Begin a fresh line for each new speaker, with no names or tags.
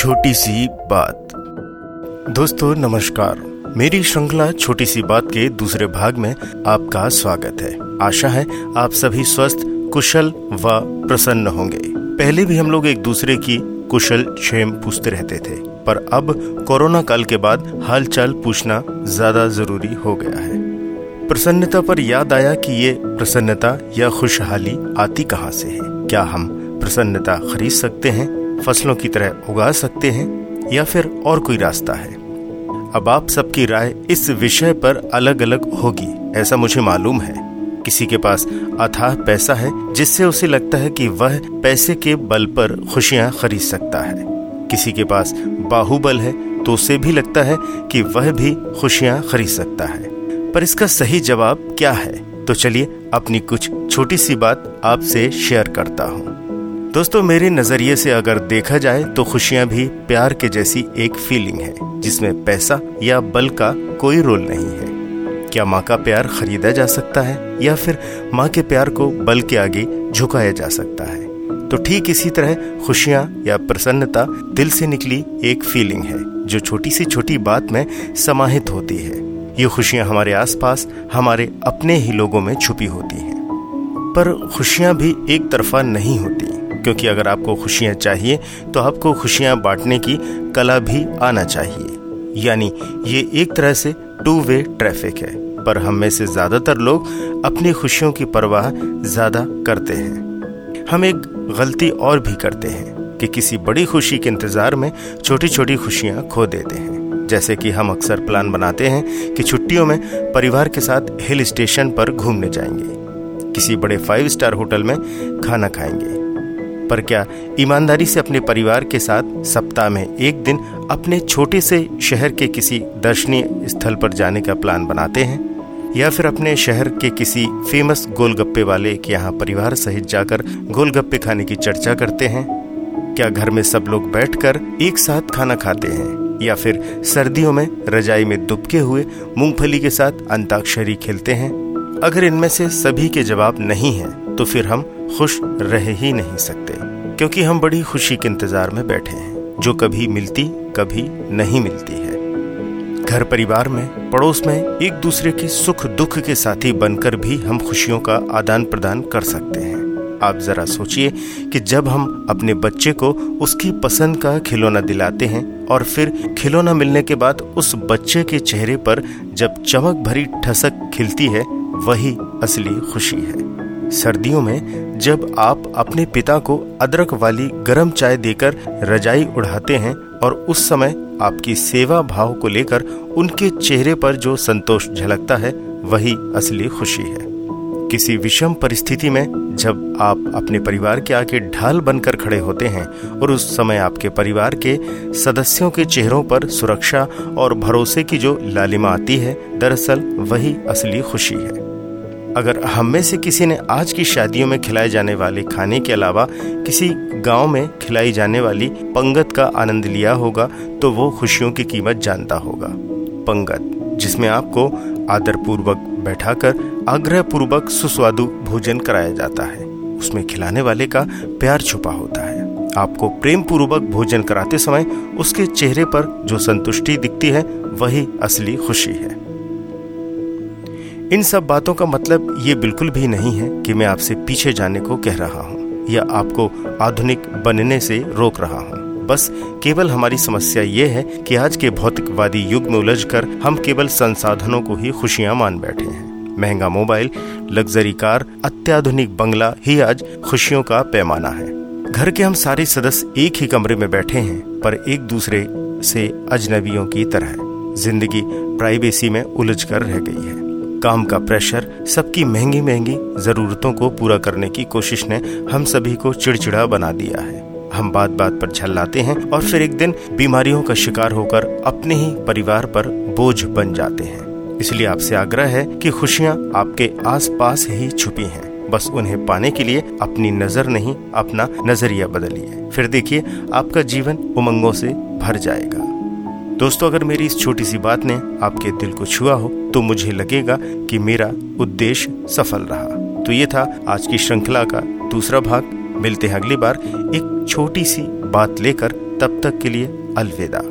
छोटी सी बात। दोस्तों, नमस्कार। मेरी श्रृंखला छोटी सी बात के दूसरे भाग में आपका स्वागत है। आशा है आप सभी स्वस्थ, कुशल व प्रसन्न होंगे। पहले भी हम लोग एक दूसरे की कुशल क्षेम पूछते रहते थे, पर अब कोरोना काल के बाद हालचाल पूछना ज़्यादा ज़रूरी हो गया है। प्रसन्नता पर याद आया कि ये प्रसन्नता या खुशहाली आती कहाँ से है? क्या हम प्रसन्नता खरीद सकते हैं? फ़सलों की तरह उगा सकते हैं या फिर और कोई रास्ता है। अब आप सबकी राय इस विषय पर अलग अलग होगी, ऐसा मुझे मालूम है। किसी के पास अथाह पैसा है, जिससे उसे लगता है कि वह पैसे के बल पर खुशियाँ खरीद सकता है। किसी के पास बाहुबल है तो उसे भी लगता है कि वह भी खुशियाँ खरीद सकता है। पर इसका सही जवाब क्या है? तो चलिए अपनी कुछ छोटी सी बात आपसे शेयर करता हूँ। दोस्तों, मेरे नज़रिए से अगर देखा जाए तो खुशियाँ भी प्यार के जैसी एक फीलिंग है, जिसमें पैसा या बल का कोई रोल नहीं है। क्या माँ का प्यार खरीदा जा सकता है, या फिर माँ के प्यार को बल के आगे झुकाया जा सकता है? तो ठीक इसी तरह खुशियाँ या प्रसन्नता दिल से निकली एक फीलिंग है, जो छोटी सी छोटी बात में समाहित होती है। ये खुशियाँ हमारे आसपास, हमारे अपने ही लोगों में छुपी होती हैं। पर खुशियाँ भी एक तरफा नहीं होती। क्योंकि अगर आपको खुशियाँ चाहिए तो आपको खुशियाँ बांटने की कला भी आना चाहिए। यानी ये एक तरह से टू वे ट्रैफ़िक है, पर हम में से ज़्यादातर लोग अपनी खुशियों की परवाह ज़्यादा करते हैं। हम एक गलती और भी करते हैं कि किसी बड़ी खुशी के इंतज़ार में छोटी छोटी खुशियाँ खो देते हैं। जैसे कि हम अक्सर प्लान बनाते हैं कि छुट्टियों में परिवार के साथ हिल स्टेशन पर घूमने जाएँगे। किसी बड़े फाइव स्टार होटल में खाना खाएँगे। पर क्या ईमानदारी से अपने परिवार के साथ सप्ताह में एक दिन अपने छोटे से शहर के किसी दर्शनीय स्थल पर जाने का प्लान बनाते हैं? या फिर अपने शहर के किसी फ़ेमस गोलगप्पे वाले के यहाँ परिवार सहित जाकर गोलगप्पे खाने की चर्चा करते हैं? क्या घर में सब लोग बैठकर एक साथ खाना खाते हैं? या फिर सर्दियों में रजाई में दुबके हुए मूंगफली के साथ अंताक्षरी खेलते हैं? अगर इनमें से सभी के जवाब नहीं है तो फिर हम खुश रह ही नहीं सकते। क्योंकि हम बड़ी खुशी के इंतज़ार में बैठे हैं। जो कभी मिलती, कभी नहीं मिलती है। घर परिवार में, पड़ोस में, एक दूसरे के सुख दुख के साथी बनकर भी हम खुशियों का आदान प्रदान कर सकते हैं। आप जरा सोचिए कि जब हम अपने बच्चे को उसकी पसंद का खिलौना दिलाते हैं और फिर खिलौना मिलने के बाद उस बच्चे के चेहरे पर जब चमक भरी ठसक खिलती है, वही असली खुशी है। सर्दियों में जब आप अपने पिता को अदरक वाली गर्म चाय देकर रजाई उड़ाते हैं और उस समय आपकी सेवा भाव को लेकर उनके चेहरे पर जो संतोष झलकता है, वही असली खुशी है। किसी विषम परिस्थिति में जब आप अपने परिवार के आगे ढाल बनकर खड़े होते हैं और उस समय आपके परिवार के सदस्यों के चेहरों पर सुरक्षा और भरोसे की जो लालिमा आती है, दरअसल वही असली खुशी है। अगर हम में से किसी ने आज की शादियों में खिलाए जाने वाले खाने के अलावा किसी गाँव में खिलाई जाने वाली पंगत का आनंद लिया होगा तो वो खुशियों की कीमत जानता होगा। पंगत, जिसमें आपको आदर पूर्वक बैठाकर आग्रह पूर्वक सुस्वादु भोजन कराया जाता है। उसमें खिलाने वाले का प्यार छुपा होता है। आपको प्रेम पूर्वक भोजन कराते समय उसके चेहरे पर जो संतुष्टि दिखती है, वही असली खुशी है। इन सब बातों का मतलब ये बिल्कुल भी नहीं है कि मैं आपसे पीछे जाने को कह रहा हूँ, या आपको आधुनिक बनने से रोक रहा हूँ। बस केवल हमारी समस्या ये है कि आज के भौतिकवादी युग में उलझकर हम केवल संसाधनों को ही खुशियाँ मान बैठे हैं। महँगा मोबाइल, लग्जरी कार, अत्याधुनिक बंगला ही आज खुशियों का पैमाना है। घर के हम सारे सदस्य एक ही कमरे में बैठे हैं, पर एक दूसरे से अजनबियों की तरह। ज़िंदगी प्राइवेसी में उलझ कर रह गई है। काम का प्रेशर सबकी महँगी महँगी जरूरतों को पूरा करने की कोशिश ने हम सभी को चिड़चिड़ा बना दिया है। हम बात बात पर झल्लाते हैं और फिर एक दिन बीमारियों का शिकार होकर अपने ही परिवार पर बोझ बन जाते हैं। इसलिए आपसे आग्रह है कि खुशियाँ आपके आस पास ही छुपी हैं। बस उन्हें पाने के लिए अपनी नज़र नहीं, अपना नज़रिया बदलिए। फिर देखिए, आपका जीवन उमंगों से भर जाएगा। दोस्तों, अगर मेरी इस छोटी सी बात ने आपके दिल को छुआ हो तो मुझे लगेगा कि मेरा उद्देश्य सफल रहा। तो ये था आज की श्रृंखला का दूसरा भाग। मिलते हैं अगली बार एक छोटी सी बात लेकर, तब तक के लिए अलविदा।